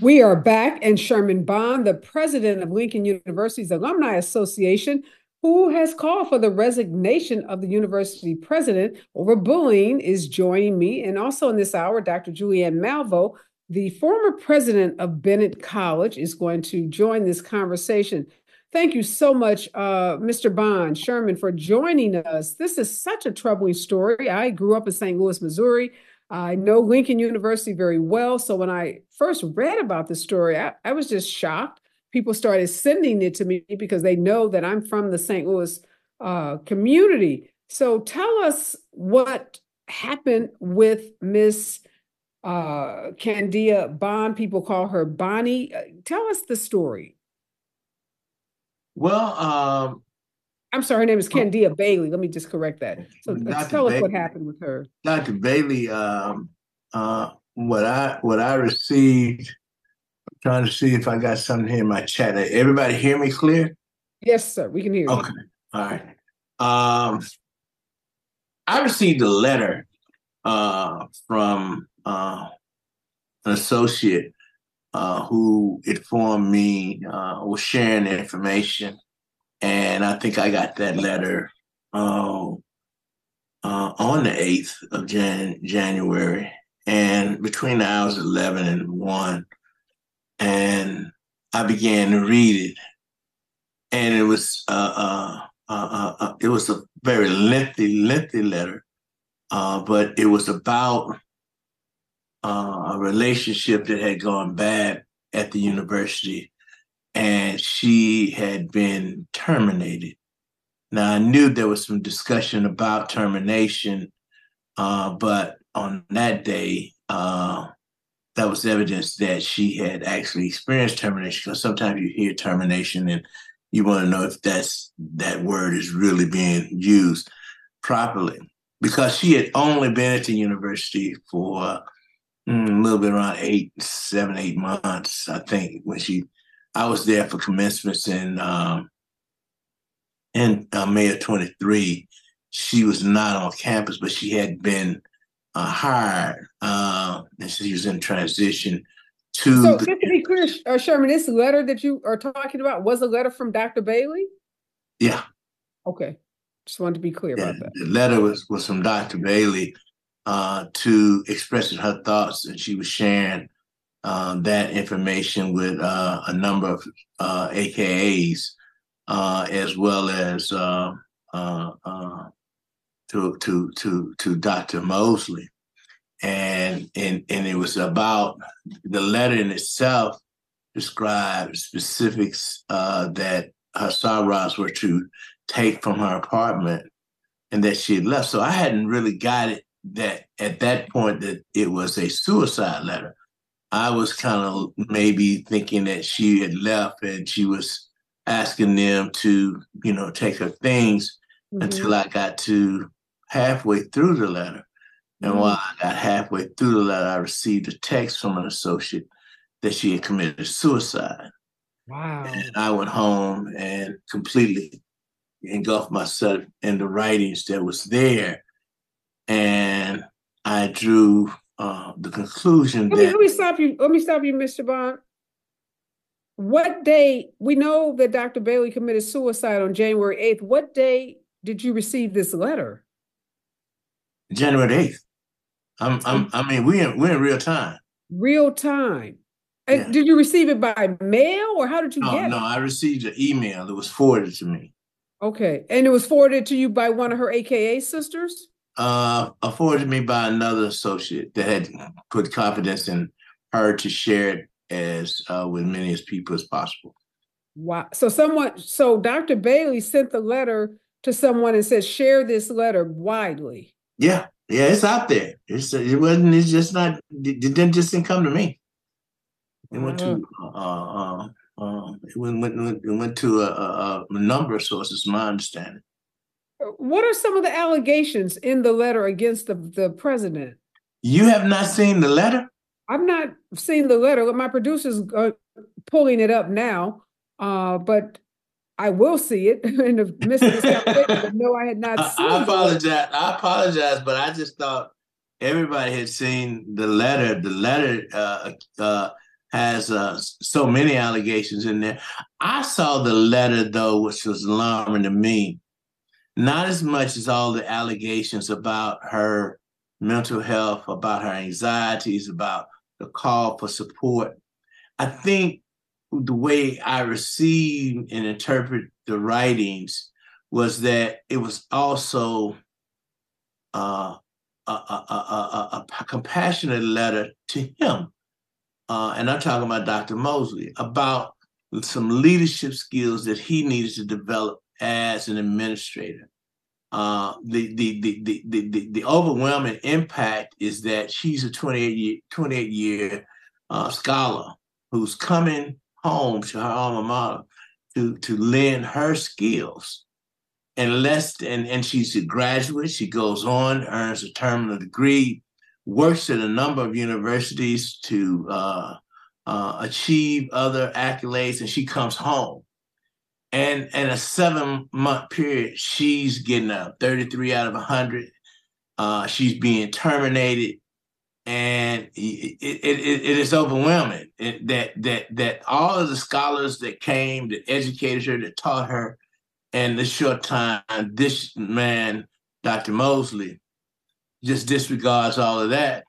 We are back, and Sherman Bond, the president of Lincoln University's Alumni Association, who has called for the resignation of the university president over bullying, is joining me. And also in this hour, Dr. Julianne Malveaux, the former president of Bennett College, is going to join this conversation. Thank you so much, uh, Mr. Bond, Sherman, for joining us. This is such a troubling story. I grew up in St. Louis, Missouri. I know Lincoln University very well. So when I first read about the story, I, I was just shocked. People started sending it to me because they know that I'm from the St. Louis uh, community. So tell us what happened with Miss uh, Candia Bond. People call her Bonnie. Uh, tell us the story. Well, um, I'm sorry, her name is Candia Bailey. Let me just correct that. So Dr. tell us what happened with her. Dr. Bailey, um, uh, what I what I received, I'm trying to see if I got something here in my chat. Everybody hear me clear? Yes, sir. We can hear you. Okay. All right. Um, I received a letter uh, from uh, an associate uh, who informed me uh, was sharing information and I think I got that letter uh, uh, on the 8th of Jan- January, and between the hours of 11 and 1. And I began to read it. And it was uh, uh, uh, uh it was a very lengthy, lengthy letter, but it was about a relationship that had gone bad at the university and she had been terminated. Now, I knew there was some discussion about termination, uh, but on that day, uh, that was evidence that she had actually experienced termination. Because sometimes you hear termination and you want to know if that's that word is really being used properly. Because she had only been at the university for mm, a little bit around eight, seven, eight months, I think, when she I was there for commencements in um, in uh, May of 23. She was not on campus, but she had been uh, hired, uh, and she was in transition to. So, the- just to be clear, uh, Sherman, this letter that you are talking about was a letter from Dr. Bailey. Yeah. Okay. Just wanted to be clear yeah, about that. The letter was was from Dr. Bailey uh, to expressing her thoughts, and she was sharing uh, that information with uh, a number of uh, AKAs, uh, as well as uh, to to to to Dr. Moseley, and and and it was about the letter in itself described specifics that her sorrows were to take from her apartment and that she had left. So I hadn't really got it that at that point that it was a suicide letter. I was kind of maybe thinking that she had left and she was asking them to, you know, take her things mm-hmm. until I got to halfway through the letter. And mm-hmm. while I got halfway through the letter, I received a text from an associate that she had committed suicide. Wow. And I went home and completely engulfed myself in the writings that was there. And I drew uh, the conclusion let me, that let me stop you. Let me stop you, Mr. Bond. What day we know that Dr. Bailey committed suicide on January 8th. What day did you receive this letter? January 8th. I'm, I'm I mean, we in we're in real time. Real time. Yeah. Did you receive it by mail or how did you no, get no, it? No, I received an email that was forwarded to me. Okay. And it was forwarded to you by one of her AKA sisters? Uh, afforded me by another associate that had put confidence in her to share it as uh, with many as people as possible. Wow. So someone, so Dr. Bailey sent the letter to someone and said, share this letter widely. Yeah. Yeah, it's out there. It's it wasn't. It's just not. It didn't just didn't come to me. It went to. Uh, uh, uh, it went, went, it went to a, a, a number of sources. My understanding. What are some of the allegations in the letter against the, the president? You have not seen the letter? I've not seen the letter. My producer's uh, pulling it up now, uh, but I will see it in the midst of this conversation. no, I had not seen I apologize. I apologize, but I just thought everybody had seen the letter. The letter uh, uh, has uh, so many allegations in there. I saw the letter though, which was alarming to me. Not as much as all the allegations about her mental health, about her anxieties, about the call for support. I think the way I received and interpret the writings was that it was also uh, a, a, a, a, compassionate letter to him. Uh, and I'm talking about Dr. Moseley about some leadership skills that he needed to develop as an administrator. Uh, the, the, the, the, the, the, overwhelming impact is that she's a 28 year, 28 year uh, scholar who's coming home to her alma mater to, to lend her skills and less and, and she's a graduate she goes on earns a terminal degree works at a number of universities to uh, uh, achieve other accolades and she comes home and in a seven month period she's getting a 33 out of 100 uh, she's being terminated and it, it, it, it is overwhelming that that that all of the scholars that came that educated her that taught her and this short time, this man, Dr. Moseley, just disregards all of that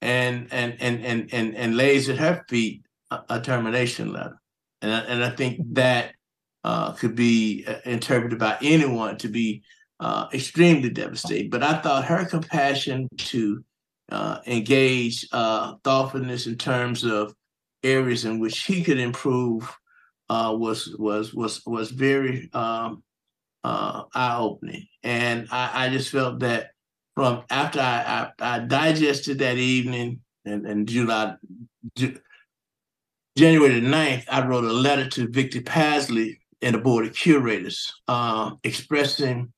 and and and and and, and lays at her feet a, a termination letter. And I, and I think that uh, could be uh, interpreted by anyone to be uh, extremely devastating. But I thought her compassion to uh, engage uh, thoughtfulness in terms of areas in which he could improve uh, was was was was very um, eye opening, and I, I, just felt that from after I, I, I digested that evening and, and July. Ju- January the 9th, I wrote a letter to Victor Pasley and the Board of Curators uh, expressing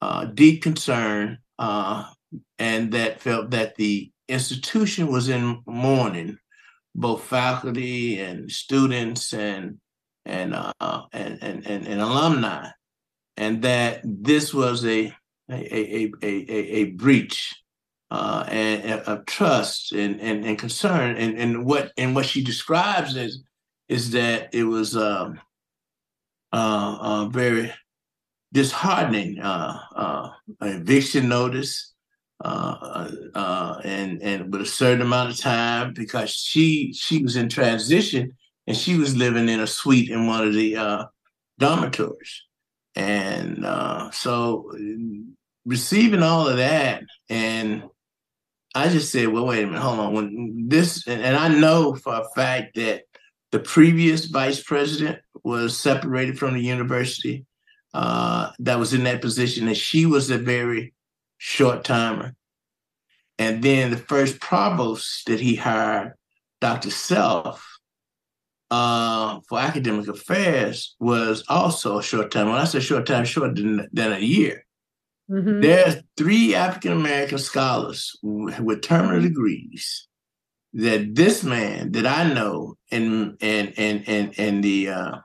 uh, deep concern uh, and that felt that the institution was in mourning, both faculty and students and and uh, and, and, and, and alumni, and that this was a a a a, a, breach uh, and, of trust and, and, and concern. And, and what and what she describes is is that it was um, uh, uh, very disheartening. Uh, uh, eviction notice, uh, uh, and and with a certain amount of time because she she was in transition and she was living in a suite in one of the uh, dormitories, and uh, so receiving all of that, and I just said, well, wait a minute, hold on. When this, and, and I know for a fact that the previous vice president was separated from the university. Uh, that was in that position, and she was a very short timer. And then the first provost that he hired, Dr. Self, uh, for academic affairs, was also a short time. When I say short time, shorter than, than a year. Mm-hmm. There's three African American scholars with terminal degrees that this man that I know in and and and and the uh,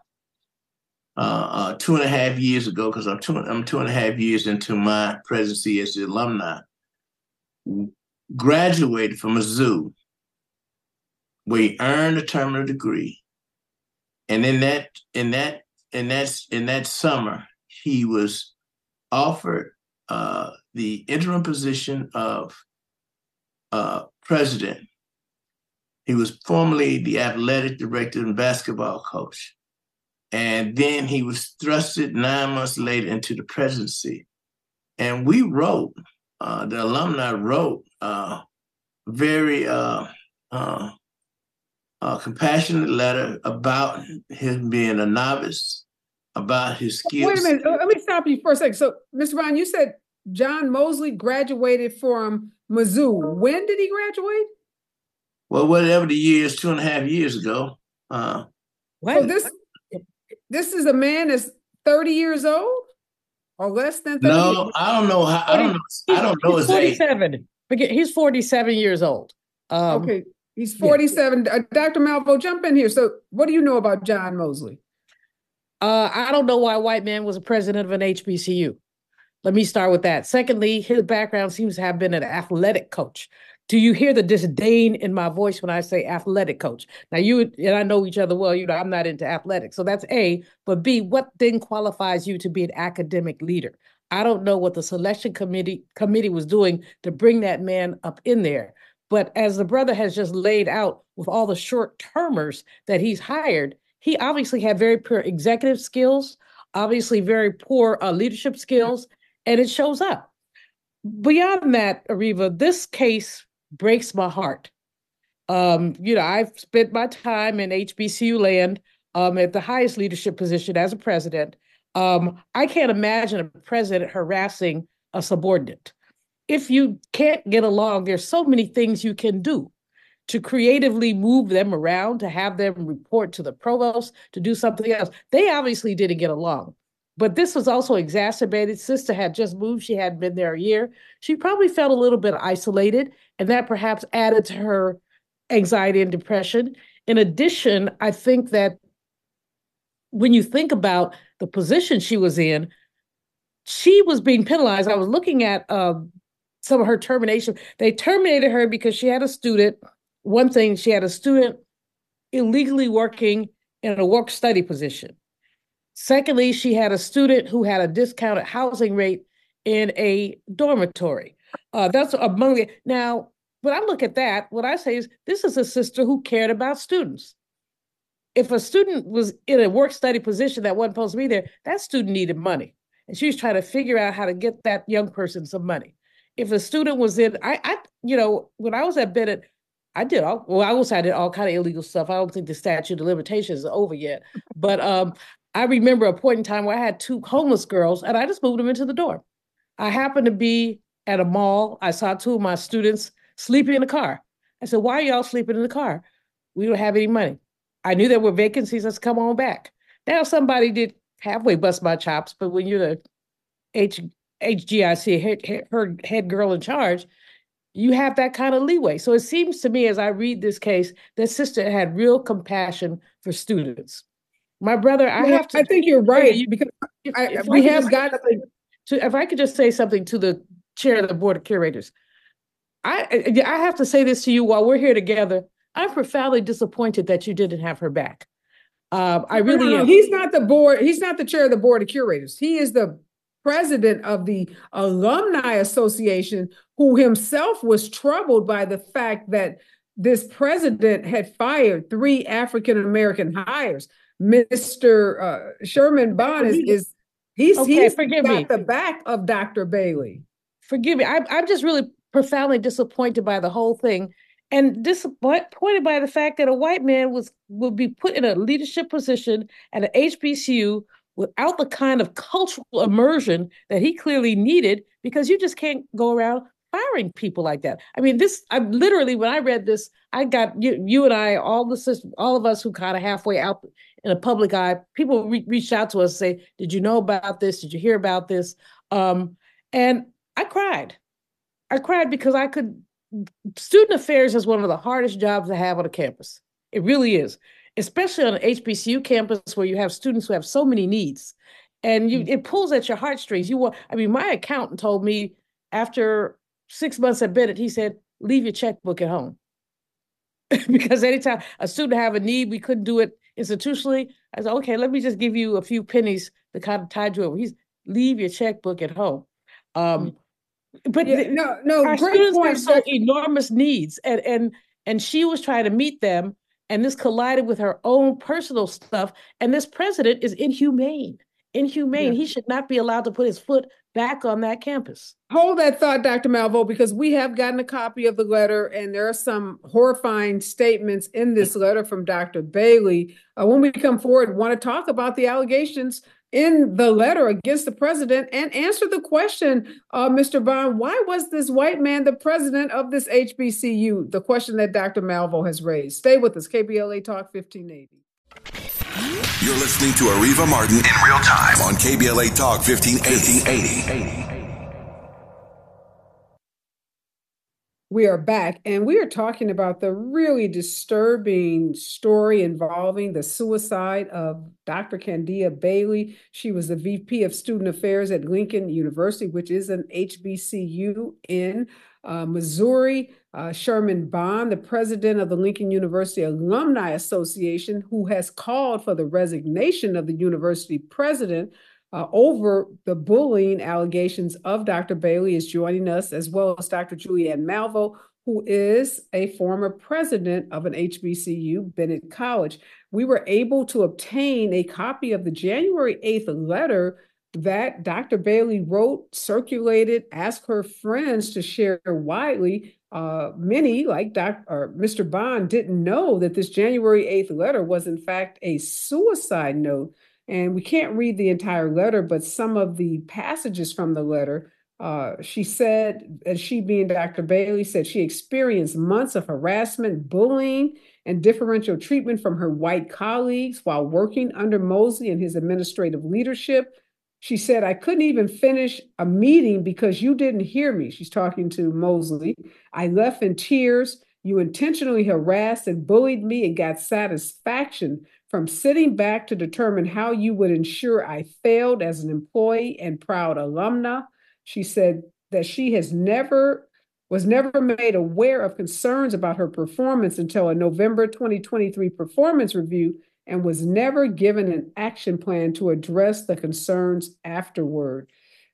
uh, uh, two and a half years ago, because I'm two I'm two and a half years into my presidency as the alumni, graduated from Mizzou, where he earned a terminal degree, and in that in that in that in that summer, he was offered uh, the interim position of uh, president. He was formerly the athletic director and basketball coach. And then he was thrusted nine months later into the presidency. And we wrote, uh, the alumni wrote uh, very uh, uh, compassionate letter about him being a novice, about his skills. Wait a minute, let me stop you for a second. So, Mr. Brown, you said John Moseley graduated from Mizzou. When did he graduate? Well, whatever the years, two and a half years ago. Uh, so this this is a man that's 30 years old or less than 30 No, I don't know how I don't know. I don't know he's 47. Age. He's 47 years old. Um, okay. He's 47. Yeah. Uh, Dr. Malveaux, jump in here. So, what do you know about John Moseley? Uh, I don't know why a white man was a president of an HBCU. Let me start with that. Secondly, his background seems to have been an athletic coach do you hear the disdain in my voice when I say athletic coach? Now you and I know each other well. You know I'm not into athletics, so that's A. But B, what then qualifies you to be an academic leader? I don't know what the selection committee committee was doing to bring that man up in there. But as the brother has just laid out with all the short termers that he's hired, he obviously had very poor executive skills, obviously very poor uh, leadership skills, and it shows up. Beyond that, Areva, this case breaks my heart. Um, you know, I've spent my time in HBCU land um, at the highest leadership position as a president. Um, I can't imagine a president harassing a subordinate. If you can't get along, there's so many things you can do to creatively move them around, to have them report to the provost, to do something else. They obviously didn't get along. But this was also exacerbated. Sister had just moved. She hadn't been there a year. She probably felt a little bit isolated, and that perhaps added to her anxiety and depression. In addition, I think that when you think about the position she was in, she was being penalized. I was looking at uh, some of her termination. They terminated her because she had a student. One thing, she had a student illegally working in a work study position. Secondly, she had a student who had a discounted housing rate in a dormitory. Uh, that's among the now. When I look at that, what I say is this is a sister who cared about students. If a student was in a work study position that wasn't supposed to be there, that student needed money, and she was trying to figure out how to get that young person some money. If a student was in, I, I, you know, when I was at Bennett, I did all well. I also I did all kind of illegal stuff. I don't think the statute of limitations is over yet, but um, I remember a point in time where I had two homeless girls and I just moved them into the dorm. I happened to be at a mall. I saw two of my students sleeping in the car. I said, Why are y'all sleeping in the car? We don't have any money. I knew there were vacancies. Let's come on back. Now, somebody did halfway bust my chops, but when you're the H, HGIC, head, her head girl in charge, you have that kind of leeway. So it seems to me, as I read this case, that sister had real compassion for students. My brother, I have to. I think you're right because if, I, we have got to. If I could just say something to the chair of the board of curators, I I have to say this to you while we're here together. I'm profoundly disappointed that you didn't have her back. Um, I really no, no, He's not the board. He's not the chair of the board of curators. He is the president of the alumni association, who himself was troubled by the fact that this president had fired three African American hires. Mr. Uh, Sherman Bond is, is he's okay, he's forgive got me. the back of Dr. Bailey. Forgive me. I, I'm just really profoundly disappointed by the whole thing, and disappointed by the fact that a white man was will be put in a leadership position at an HBCU without the kind of cultural immersion that he clearly needed, because you just can't go around firing people like that. I mean, this I literally when I read this, I got you, you and I, all the all of us who kind of halfway out in a public eye, people re- reached out to us say, "Did you know about this? Did you hear about this?" Um, and I cried. I cried because I could. Student affairs is one of the hardest jobs to have on a campus. It really is, especially on an HBCU campus where you have students who have so many needs, and you mm. it pulls at your heartstrings. You want. I mean, my accountant told me after six months at Bennett, he said, "Leave your checkbook at home." because anytime a student have a need, we couldn't do it institutionally. I said, okay, let me just give you a few pennies to kind of tide you over. He's leave your checkbook at home. Um, but yeah, no, no, our students point. have so enormous needs, and and and she was trying to meet them, and this collided with her own personal stuff. And this president is inhumane inhumane. Yeah. He should not be allowed to put his foot back on that campus. Hold that thought, Dr. Malveaux, because we have gotten a copy of the letter, and there are some horrifying statements in this letter from Dr. Bailey. Uh, when we come forward, want to talk about the allegations in the letter against the president and answer the question, uh, Mr. Bond, why was this white man the president of this HBCU? The question that Dr. Malveaux has raised. Stay with us, KBLA Talk 1580. You're listening to Areva Martin in real time on KBLA Talk 1580. We are back and we are talking about the really disturbing story involving the suicide of Dr. Candia Bailey. She was the VP of Student Affairs at Lincoln University, which is an HBCU in uh, Missouri, uh, Sherman Bond, the president of the Lincoln University Alumni Association, who has called for the resignation of the university president uh, over the bullying allegations of Dr. Bailey, is joining us, as well as Dr. Julianne Malveaux, who is a former president of an HBCU, Bennett College. We were able to obtain a copy of the January 8th letter that Dr. Bailey wrote, circulated, asked her friends to share widely. Uh, many, like Dr. Or Mr. Bond, didn't know that this January 8th letter was, in fact, a suicide note. And we can't read the entire letter, but some of the passages from the letter uh, she said, and she being Dr. Bailey, said she experienced months of harassment, bullying, and differential treatment from her white colleagues while working under Moseley and his administrative leadership. She said, I couldn't even finish a meeting because you didn't hear me. She's talking to Moseley. I left in tears. You intentionally harassed and bullied me and got satisfaction from sitting back to determine how you would ensure I failed as an employee and proud alumna. She said that she has never was never made aware of concerns about her performance until a November 2023 performance review and was never given an action plan to address the concerns afterward.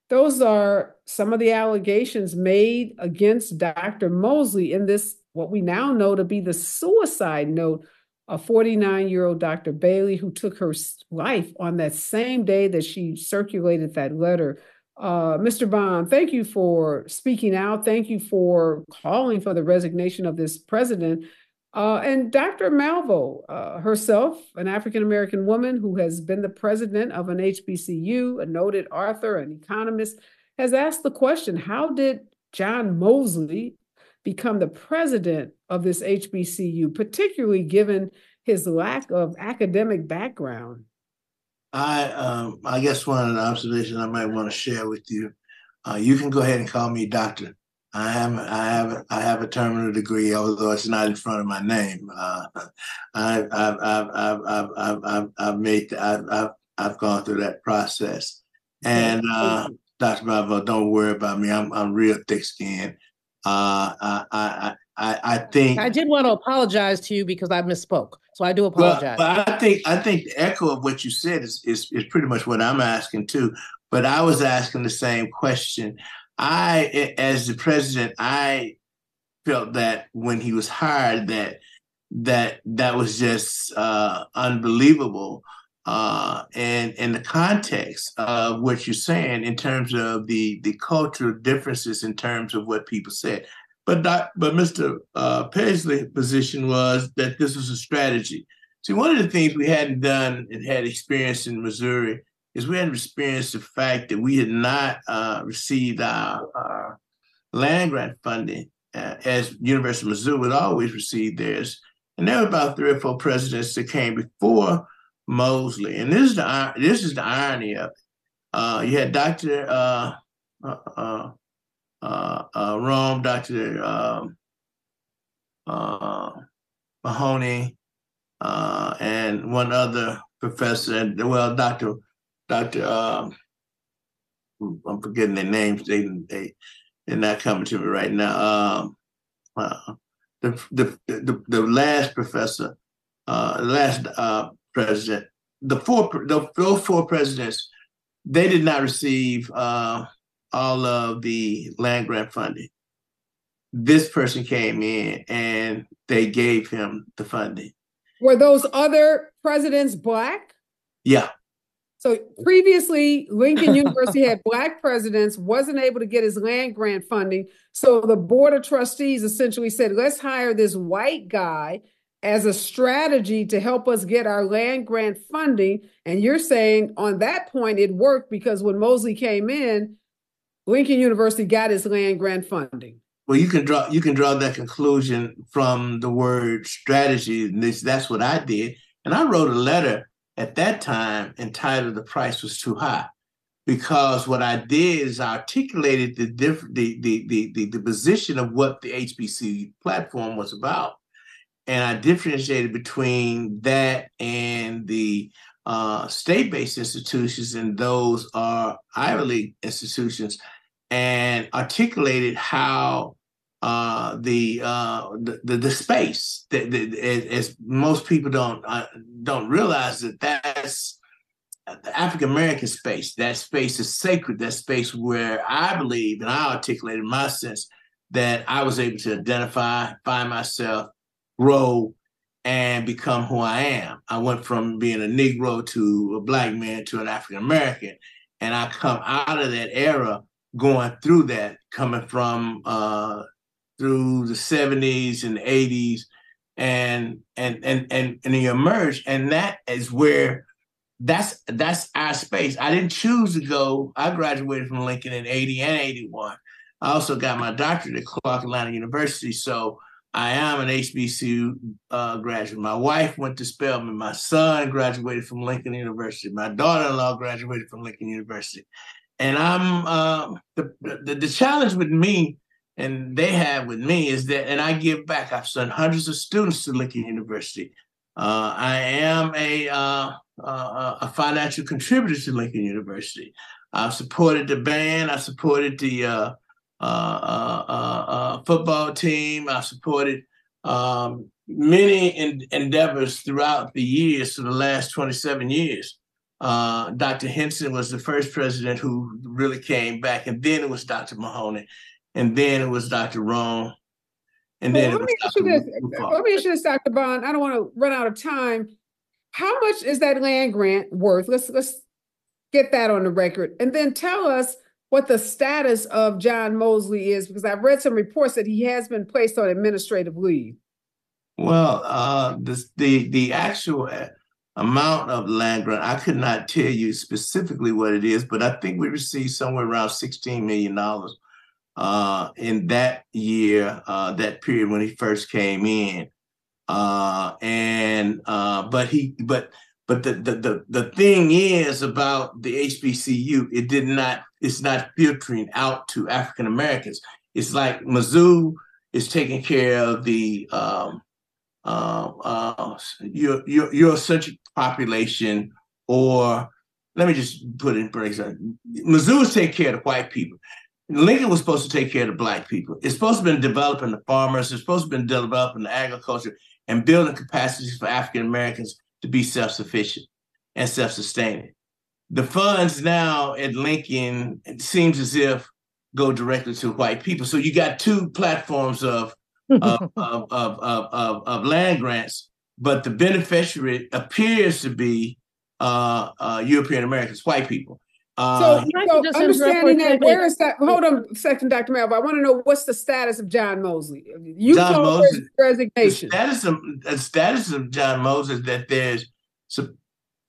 Those are some of the allegations made against Dr. Moseley in this, what we now know to be the suicide note of 49 year old Dr. Bailey, who took her life on that same day that she circulated that letter uh, Mr. Bond, thank you for speaking out. Thank you for calling for the resignation of this president. Uh, and Dr. Malveaux uh, herself, an African American woman who has been the president of an HBCU, a noted author, and economist, has asked the question how did John Moseley become the president of this HBCU, particularly given his lack of academic background? I um, I guess one observations I might want to share with you. Uh, you can go ahead and call me doctor. I have I have I have a terminal degree, although it's not in front of my name. Uh, I, I've, I've, I've, I've, I've, I've made I've, I've I've gone through that process. And uh, Dr. Bravo, don't worry about me. I'm I'm real thick skinned. Uh, I, I I I think I did want to apologize to you because I misspoke. So I do apologize. Well, but I think I think the echo of what you said is, is is pretty much what I'm asking too. But I was asking the same question. I, as the president, I felt that when he was hired, that that that was just uh, unbelievable. Uh, and in the context of what you're saying in terms of the the cultural differences in terms of what people said. But not, but Mr. Uh, Paisley's position was that this was a strategy. See, one of the things we hadn't done and had experienced in Missouri is we hadn't experienced the fact that we had not uh, received our, our, land grant funding uh, as University of Missouri would always receive theirs. And there were about three or four presidents that came before Moseley. And this is the this is the irony of it. Uh, you had Dr. Uh, uh, uh uh, uh, Rome, Dr. Um, Mahoney, and one other professor, well, Dr. Dr. Um, I'm forgetting their names. They they they're not coming to me right now. Um, uh, the, the the the last professor, uh, last uh, president, the four the, those four presidents, they did not receive uh, all of the land grant funding. This person came in and they gave him the funding. Were those other presidents black? Yeah. So previously, Lincoln University had black presidents, wasn't able to get his land grant funding. So the board of trustees essentially said, let's hire this white guy as a strategy to help us get our land grant funding. And you're saying on that point, it worked because when Moseley came in, Lincoln University got its land grant funding. Well, you can draw you can draw that conclusion from the word strategy. And this, that's what I did. And I wrote a letter at that time entitled "The Price Was Too High," because what I did is I articulated the the, the the the the position of what the HBC platform was about, and I differentiated between that and the uh, state-based institutions, and those are Ivy League institutions and articulated how uh, the, uh, the, the the space that, as most people don't uh, don't realize that that's the African American space. That space is sacred. That space where I believe and I articulated my sense that I was able to identify, find myself, grow, and become who I am. I went from being a Negro to a black man to an African American, and I come out of that era going through that, coming from uh, through the 70s and 80s and and and and and you emerge and that is where that's that's our space. I didn't choose to go. I graduated from lincoln in 80 and 81 i also got my doctorate at clark atlanta university so i am an hbcu uh, graduate. My wife went to spelman my son graduated from lincoln university. My daughter-in-law graduated from lincoln university. And i'm uh, the, the the challenge with me and they have with me is that, and I give back. I've sent hundreds of students to Lincoln University. Uh, I am a uh, uh, a financial contributor to Lincoln University. I've supported the band. I supported the uh, uh, uh, football team. I've supported um, many endeavors throughout the years, for the last 27 years. Dr. Henson was the first president who really came back, and then it was Dr. Mahoney and then it was Dr. Rohn, and then well, let, me Dr. this, let me ask you this, Dr. Bond. I don't want to run out of time. How much is that land grant worth? Let's let's get that on the record, and then tell us what the status of John Moseley is, because I've read some reports that he has been placed on administrative leave. Well, uh, this, the the actual uh, amount of land grant, I could not tell you specifically what it is, but I think we received somewhere around sixteen million dollars uh, in that year, uh, that period when he first came in. Uh, and uh, but he but but the, the the the thing is about the HBCU, it did not it's not filtering out to African Americans. It's like Mizzou is taking care of the um, uh, uh, your your Eurocentric population, or let me just put it in breaks. Mizzou is taking care of the white people. Lincoln was supposed to take care of the black people. It's supposed to have been developing the farmers. It's supposed to have been developing the agriculture and building capacities for African Americans to be self-sufficient and self-sustaining. The funds now at Lincoln, it seems as if go directly to white people. So you got two platforms of of, of, of, of, of, land grants, but the beneficiary appears to be uh, uh, European Americans, white people. Uh, so, so understanding that, where is that? Hold on a second, Dr. Melvin. I want to know what's the status of John Moseley. You John Moses resignation. The status of the status of John Moses that there's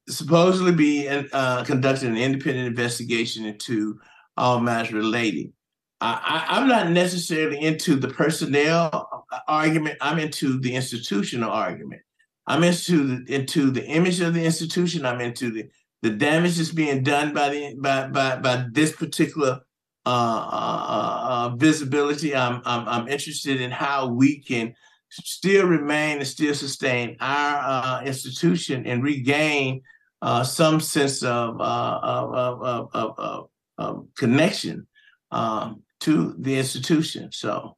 supposedly be uh, conducted an independent investigation into all matters relating. I, I'm not necessarily into the personnel argument. I'm into the institutional argument. I'm into the, into the image of the institution. I'm into the the damage that's being done by the by by, by this particular uh, uh, uh, visibility. I'm, I'm I'm interested in how we can still remain and still sustain our uh, institution and regain uh, some sense of uh, of, of, of, of, connection um, to the institution. So.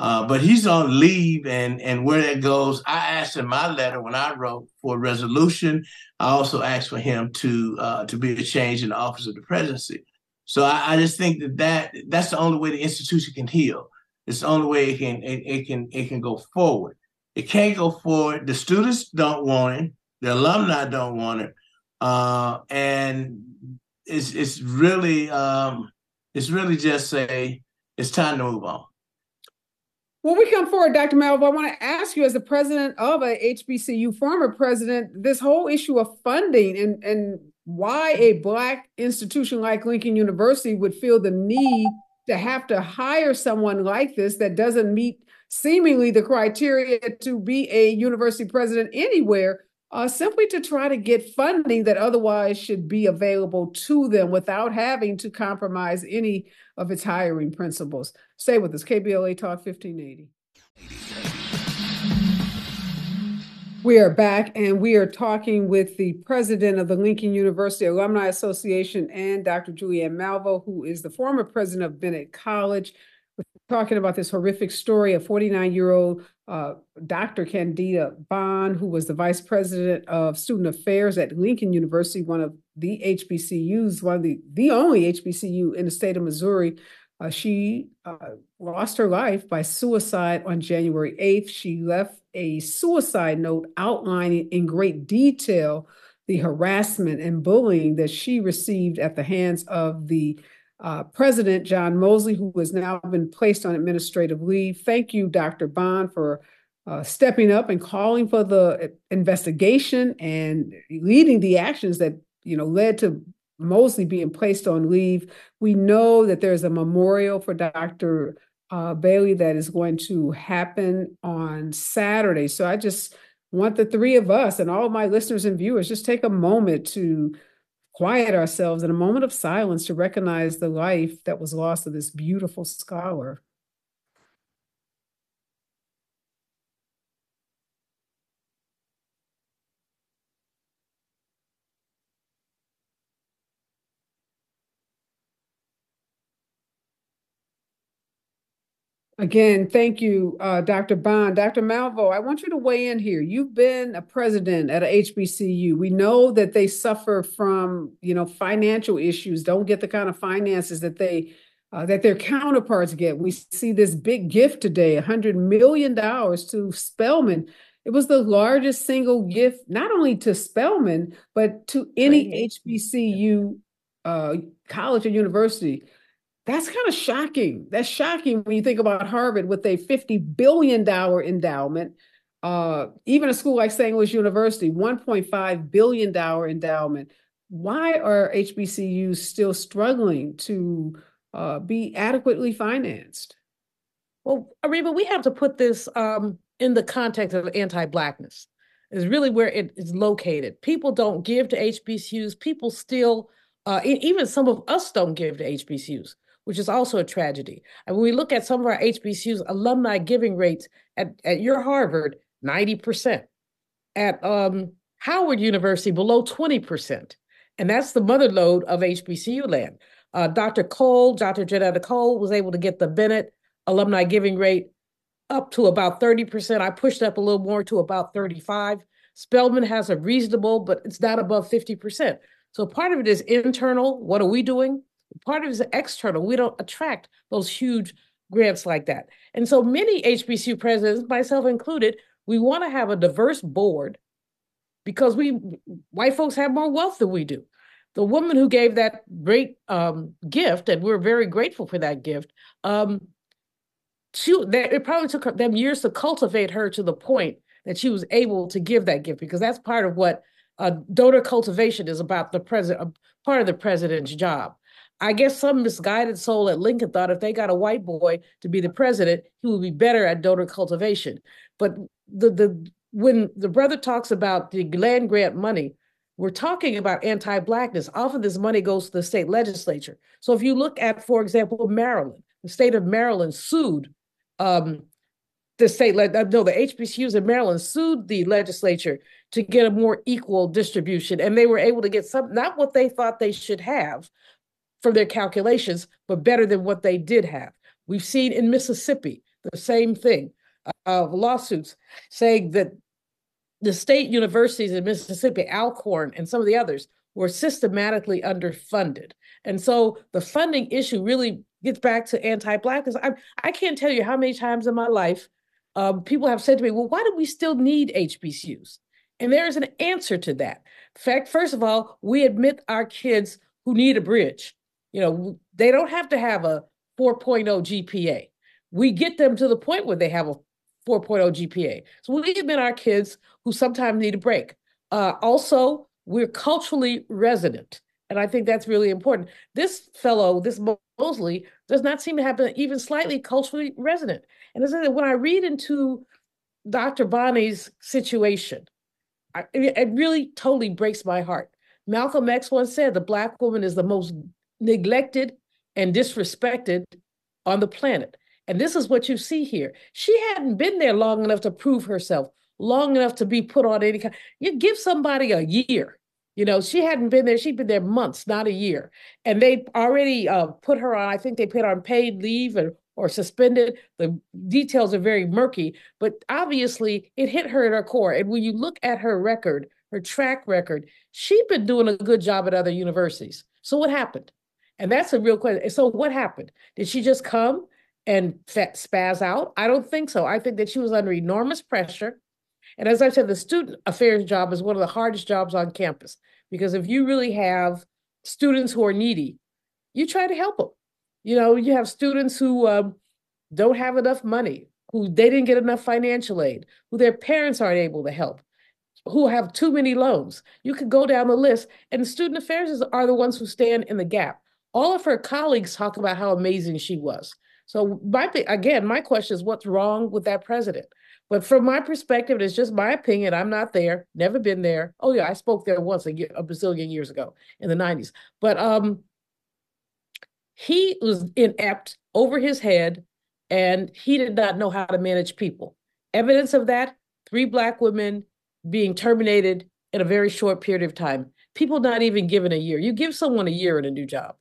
Uh, but he's on leave, and and where that goes, I asked in my letter when I wrote for resolution. I also asked for him to uh, to be a change in the office of the presidency. So I, I, just think that, that that's the only way the institution can heal. It's the only way it can it, it can it can go forward. It can't go forward. The students don't want it. The alumni don't want it, uh, and it's it's really um, it's really just say it's time to move on. When we come forward, Dr. Malveaux, I want to ask you, as the president of a HBCU, former president, this whole issue of funding and, and why a Black institution like Lincoln University would feel the need to have to hire someone like this that doesn't meet seemingly the criteria to be a university president anywhere, uh, simply to try to get funding that otherwise should be available to them without having to compromise any of its hiring principles. Stay with us, KBLA Talk 1580. We are back and we are talking with the president of the Lincoln University Alumni Association and Dr. Julianne Malveaux, who is the former president of Bennett College. Talking about this horrific story of 49 year old uh, Dr. Candida Bond, who was the vice president of student affairs at Lincoln University, one of the HBCUs, one of the, the only HBCU in the state of Missouri. Uh, she uh, lost her life by suicide on January 8th. She left a suicide note outlining in great detail the harassment and bullying that she received at the hands of the uh, President John Moseley, who has now been placed on administrative leave. Thank you, Dr. Bond, for uh, stepping up and calling for the investigation and leading the actions that you know led to Moseley being placed on leave. We know that there's a memorial for Dr. Uh, Bailey that is going to happen on Saturday. So I just want the three of us and all of my listeners and viewers just take a moment to quiet ourselves in a moment of silence to recognize the life that was lost of this beautiful scholar. Again, thank you, uh, Dr. Bond. Dr. Malveaux, I want you to weigh in here. You've been a president at a HBCU. We know that they suffer from, you know, financial issues, don't get the kind of finances that they uh, that their counterparts get. We see this big gift today, $100 million to Spelman. It was the largest single gift, not only to Spelman, but to any HBCU uh, college or university. That's kind of shocking. That's shocking when you think about Harvard with a $50 billion endowment. Uh, even a school like St. Louis University, $1.5 billion endowment. Why are HBCUs still struggling to uh, be adequately financed? Well, Areva, we have to put this um, in the context of anti-blackness. Is really where it is located. People don't give to HBCUs. People still, uh, even some of us don't give to HBCUs which is also a tragedy. And when we look at some of our HBCUs, alumni giving rates at, at your Harvard, 90%. At um, Howard University, below 20%. And that's the mother lode of HBCU land. Uh, Dr. Cole, Dr. Johnnetta Cole, was able to get the Bennett alumni giving rate up to about 30%. I pushed up a little more to about 35. Spelman has a reasonable, but it's not above 50%. So part of it is internal. What are we doing? Part of it is external. We don't attract those huge grants like that. And so many HBCU presidents, myself included, we want to have a diverse board because we white folks have more wealth than we do. The woman who gave that great um, gift, and we're very grateful for that gift, um, she, that, it probably took them years to cultivate her to the point that she was able to give that gift because that's part of what uh, donor cultivation is about the president, part of the president's job. I guess some misguided soul at Lincoln thought if they got a white boy to be the president, he would be better at donor cultivation. But the the when the brother talks about the land grant money, we're talking about anti-blackness. Often this money goes to the state legislature. So if you look at, for example, Maryland, the state of Maryland sued um, the state, no, the HBCUs in Maryland sued the legislature to get a more equal distribution, and they were able to get some, not what they thought they should have, from their calculations, but better than what they did have. We've seen in Mississippi the same thing of uh, lawsuits saying that the state universities in Mississippi, Alcorn, and some of the others were systematically underfunded. And so the funding issue really gets back to anti-blackness. I, I can't tell you how many times in my life um, people have said to me, well, why do we still need HBCUs? And there is an answer to that. In fact, first of all, we admit our kids who need a bridge. You know, they don't have to have a 4.0 GPA. We get them to the point where they have a 4.0 GPA. So we admit our kids who sometimes need a break. Uh, also, we're culturally resident. And I think that's really important. This fellow, this Moseley, does not seem to have been even slightly culturally resident. And as I said, when I read into Dr. Bonnie's situation, I, it really totally breaks my heart. Malcolm X once said the Black woman is the most neglected and disrespected on the planet. And this is what you see here. She hadn't been there long enough to prove herself, long enough to be put on any kind. You give somebody a year. You know, she hadn't been there. She'd been there months, not a year. And they already uh, put her on, I think they put her on paid leave or, or suspended. The details are very murky, but obviously it hit her at her core. And when you look at her record, her track record, she'd been doing a good job at other universities. So what happened? And that's a real question. So what happened? Did she just come and spaz out? I don't think so. I think that she was under enormous pressure. And as I said, the student affairs job is one of the hardest jobs on campus because if you really have students who are needy, you try to help them. You know, you have students who um, don't have enough money, who they didn't get enough financial aid, who their parents aren't able to help, who have too many loans. You could go down the list, and student affairs are the ones who stand in the gap. All of her colleagues talk about how amazing she was. So my again, my question is, what's wrong with that president? But from my perspective, it's just my opinion. I'm not there, never been there. Oh yeah, I spoke there once a, a bazillion years ago in the 90s. But um, he was inept over his head, and he did not know how to manage people. Evidence of that: three black women being terminated in a very short period of time. People not even given a year. You give someone a year in a new job.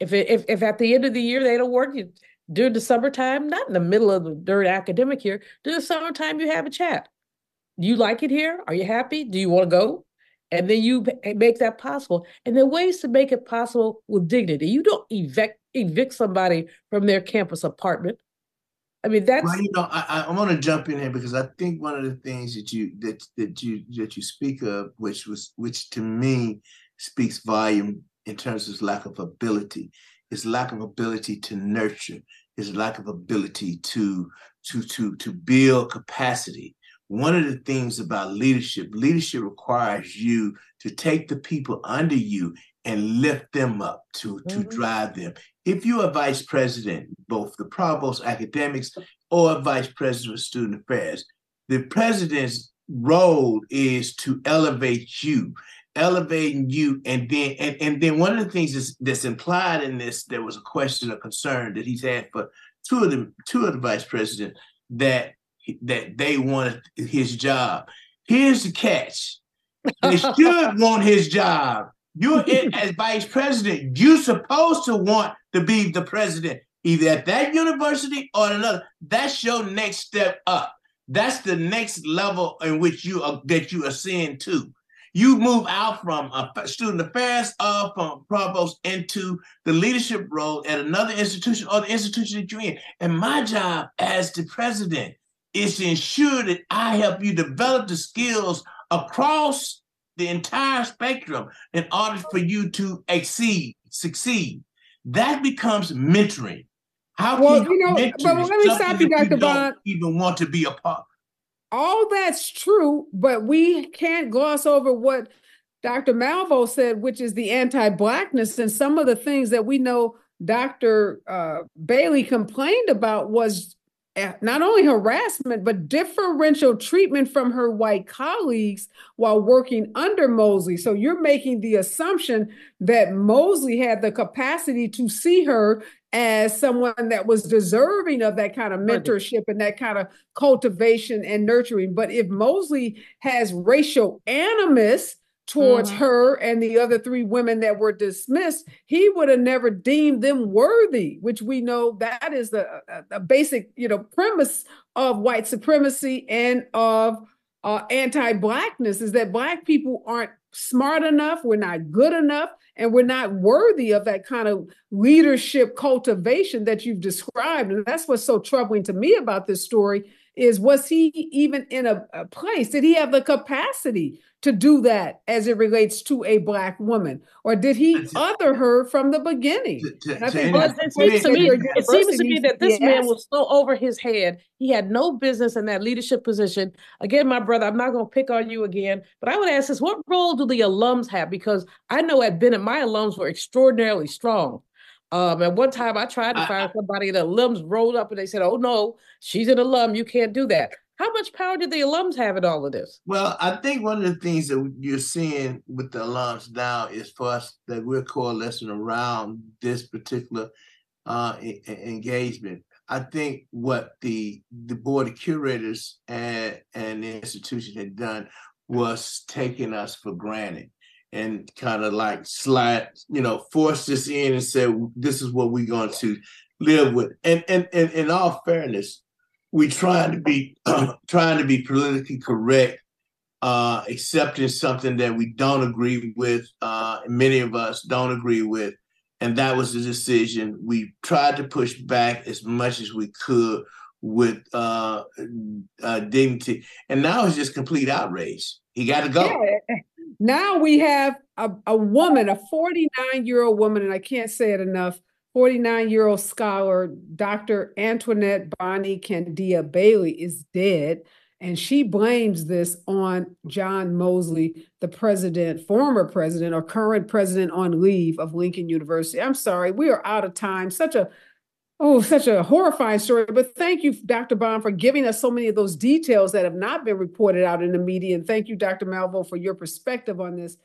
If it, if if at the end of the year they don't work, you during the summertime, not in the middle of the during academic year, during the summertime, you have a chat. Do you like it here? Are you happy? Do you want to go? And then you make that possible. And there are ways to make it possible with dignity. You don't evict evict somebody from their campus apartment. I mean, that's well, you know, I, I want to jump in here because I think one of the things that you that that you that you speak of, which was which to me speaks volume in terms of his lack of ability, his lack of ability to nurture, his lack of ability to to to to build capacity. One of the things about leadership, leadership requires you to take the people under you and lift them up to mm-hmm. to drive them. If you're a vice president, both the provost academics or vice president of student affairs, the president's role is to elevate you elevating you and then and, and then one of the things that's, that's implied in this there was a question or concern that he's had for two of the two of the vice president that that they wanted his job. Here's the catch. They should want his job. You're in as vice president. You're supposed to want to be the president either at that university or another. That's your next step up. That's the next level in which you are that you ascend to you move out from a student affairs uh, from provost into the leadership role at another institution or the institution that you're in. And my job as the president is to ensure that I help you develop the skills across the entire spectrum in order for you to exceed, succeed. That becomes mentoring. How well, can you, know, but let me stop you, Dr. Bond. Even want to be a part all that's true, but we can't gloss over what Dr. Malveaux said, which is the anti-blackness and some of the things that we know Dr. Uh, Bailey complained about was eh, not only harassment, but differential treatment from her white colleagues while working under Moseley. So you're making the assumption that Moseley had the capacity to see her as someone that was deserving of that kind of mentorship and that kind of cultivation and nurturing. But if Moseley has racial animus towards mm-hmm. her and the other three women that were dismissed, he would have never deemed them worthy, which we know that is the a, basic, you know, premise of white supremacy and of uh, anti-blackness is that black people aren't smart enough, we're not good enough, and we're not worthy of that kind of leadership cultivation that you've described. And that's what's so troubling to me about this story is was he even in a, a place? Did he have the capacity to do that as it relates to a black woman, or did he other her from the beginning? it seems to me, it seems to me that this man was so over his head. He had no business in that leadership position. Again, my brother, I'm not going to pick on you again, but I would ask this: What role do the alums have? Because I know at Bennett, my alums were extraordinarily strong. Um, at one time, I tried to find somebody. The alums rolled up and they said, "Oh no, she's an alum. You can't do that." How much power did the alums have in all of this? Well, I think one of the things that you're seeing with the alums now is for us that we're coalescing around this particular uh, engagement. I think what the the board of curators and and the institution had done was taking us for granted and kind of like slide, you know, force this in and say this is what we're going to live with. And and, and in all fairness, we trying to be trying to be politically correct, uh, accepting something that we don't agree with. Uh, many of us don't agree with, and that was the decision. We tried to push back as much as we could with uh, uh, dignity, and now it's just complete outrage. He got to go. Yeah. Now we have a, a woman, a 49 year old woman, and I can't say it enough 49 year old scholar, Dr. Antoinette Bonnie Candia Bailey, is dead. And she blames this on John Moseley, the president, former president or current president on leave of Lincoln University. I'm sorry, we are out of time. Such a Oh, such a horrifying story. But thank you, Dr. Bond, for giving us so many of those details that have not been reported out in the media. And thank you, Dr. Malveaux, for your perspective on this.